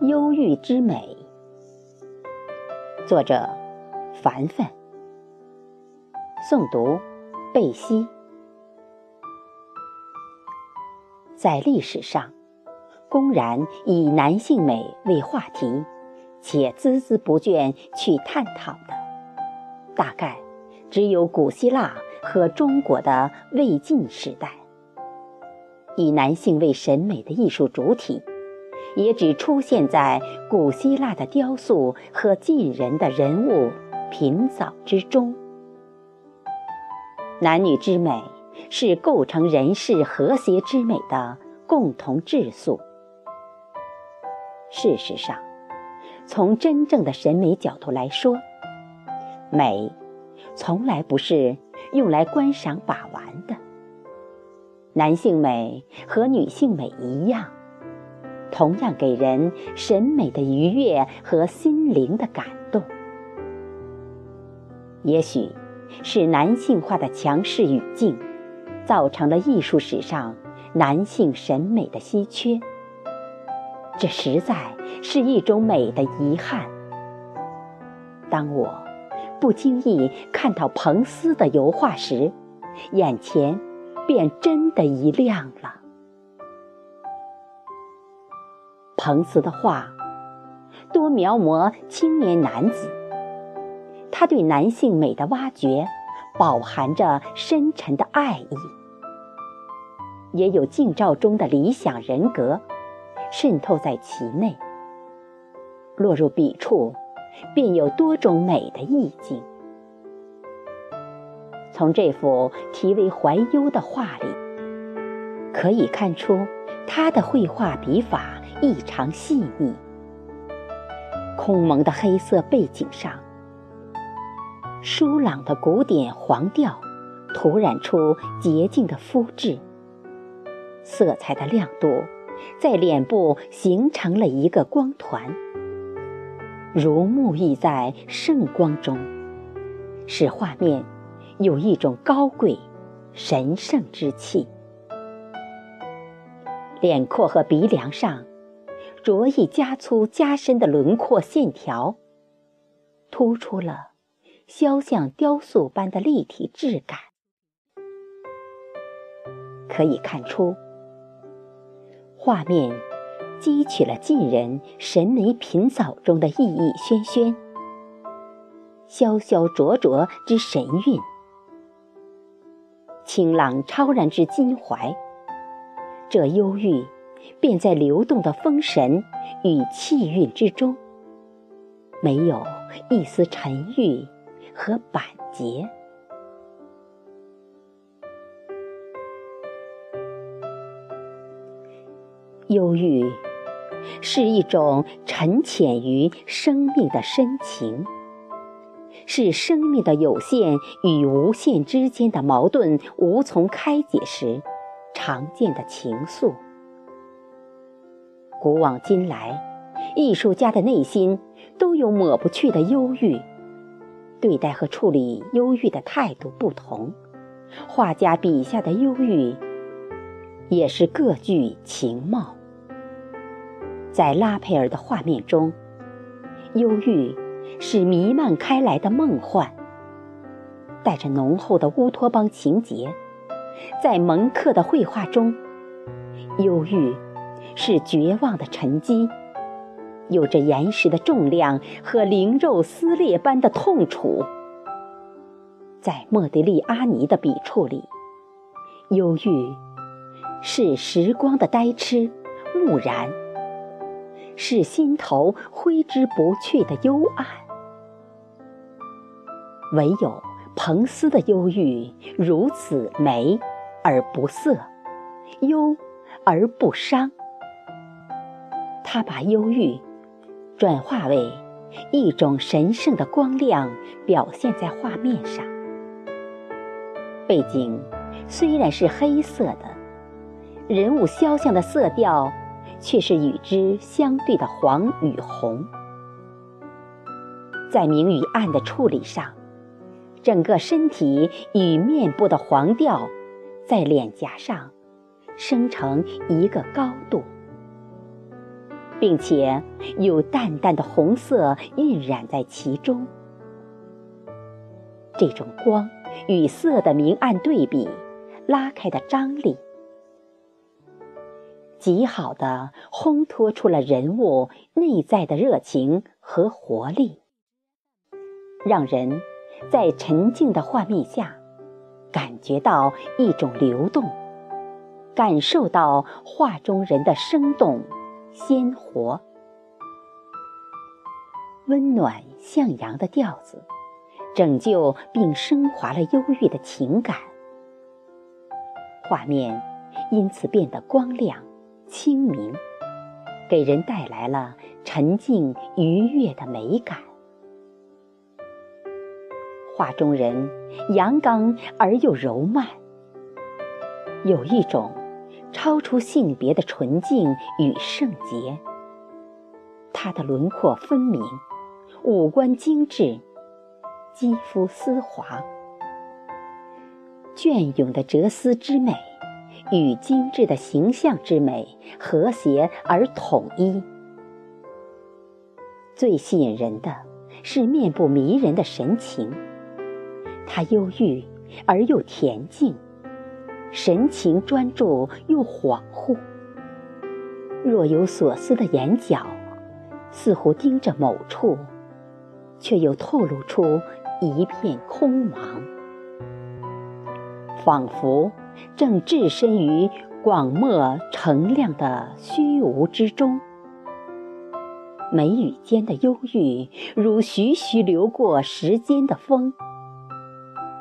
忧郁之美，作者凡凡，诵读贝西。在历史上，公然以男性美为话题，且孜孜不倦去探讨的，大概只有古希腊和中国的魏晋时代。以男性为审美的艺术主体。也只出现在古希腊的雕塑和近人的人物平藻之中。男女之美是构成人世和谐之美的共同质素。事实上，从真正的审美角度来说，美从来不是用来观赏把玩的。男性美和女性美一样。同样给人审美的愉悦和心灵的感动。也许，是男性化的强势语境，造成了艺术史上男性审美的稀缺。这实在是一种美的遗憾。当我不经意看到彭斯的油画时，眼前便真的一亮了。彭慈的画多描摹青年男子，他对男性美的挖掘饱含着深沉的爱意，也有镜照中的理想人格渗透在其内。落入笔触，便有多种美的意境。从这幅题为《怀忧》的画里，可以看出他的绘画笔法。异常细腻，空蒙的黑色背景上，舒朗的古典黄调涂染出洁净的肤质，色彩的亮度在脸部形成了一个光团，如沐浴在圣光中，使画面有一种高贵、神圣之气。脸廓和鼻梁上。着意加粗加深的轮廓线条，突出了肖像雕塑般的立体质感。可以看出，画面汲取了晋人审美品藻中的意意轩轩、萧萧灼灼之神韵，清朗超然之襟怀。这忧郁。便在流动的风神与气韵之中，没有一丝沉郁和板结。忧郁是一种沉潜于生命的深情，是生命的有限与无限之间的矛盾无从开解时常见的情愫。古往今来，艺术家的内心都有抹不去的忧郁，对待和处理忧郁的态度不同，画家笔下的忧郁也是各具情貌。在拉斐尔的画面中，忧郁是弥漫开来的梦幻，带着浓厚的乌托邦情节；在蒙克的绘画中，忧郁。是绝望的沉积，有着岩石的重量和灵肉撕裂般的痛楚。在莫迪利阿尼的笔触里，忧郁是时光的呆痴、木然，是心头挥之不去的幽暗。唯有彭斯的忧郁如此美而不涩，忧而不伤。他把忧郁转化为一种神圣的光亮，表现在画面上。背景虽然是黑色的，人物肖像的色调却是与之相对的黄与红。在明与暗的处理上，整个身体与面部的黄调在脸颊上生成一个高度。并且有淡淡的红色晕染在其中。这种光与色的明暗对比，拉开的张力，极好的烘托出了人物内在的热情和活力，让人在沉静的画面下感觉到一种流动，感受到画中人的生动。鲜活、温暖、向阳的调子，拯救并升华了忧郁的情感。画面因此变得光亮、清明，给人带来了沉静愉悦的美感。画中人阳刚而又柔慢，有一种。超出性别的纯净与圣洁，她的轮廓分明，五官精致，肌肤丝滑，隽永的哲思之美与精致的形象之美和谐而统一。最吸引人的是面部迷人的神情，她忧郁而又恬静。神情专注又恍惚，若有所思的眼角，似乎盯着某处，却又透露出一片空茫，仿佛正置身于广漠澄亮的虚无之中。眉宇间的忧郁，如徐徐流过时间的风，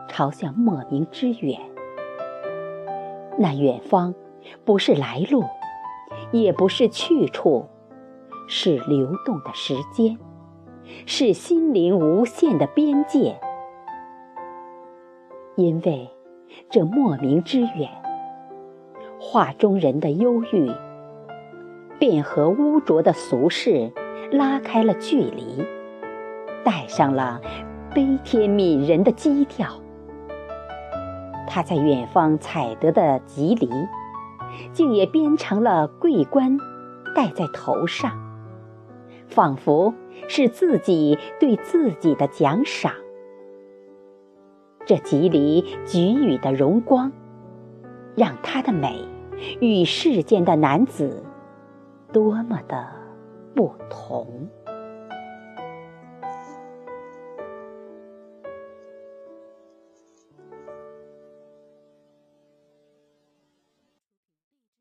朝向莫名之远。那远方，不是来路，也不是去处，是流动的时间，是心灵无限的边界。因为这莫名之远，画中人的忧郁，便和污浊的俗世拉开了距离，带上了悲天悯人的基调。他在远方采得的吉梨，竟也编成了桂冠，戴在头上，仿佛是自己对自己的奖赏。这吉梨给予的荣光，让他的美与世间的男子多么的不同。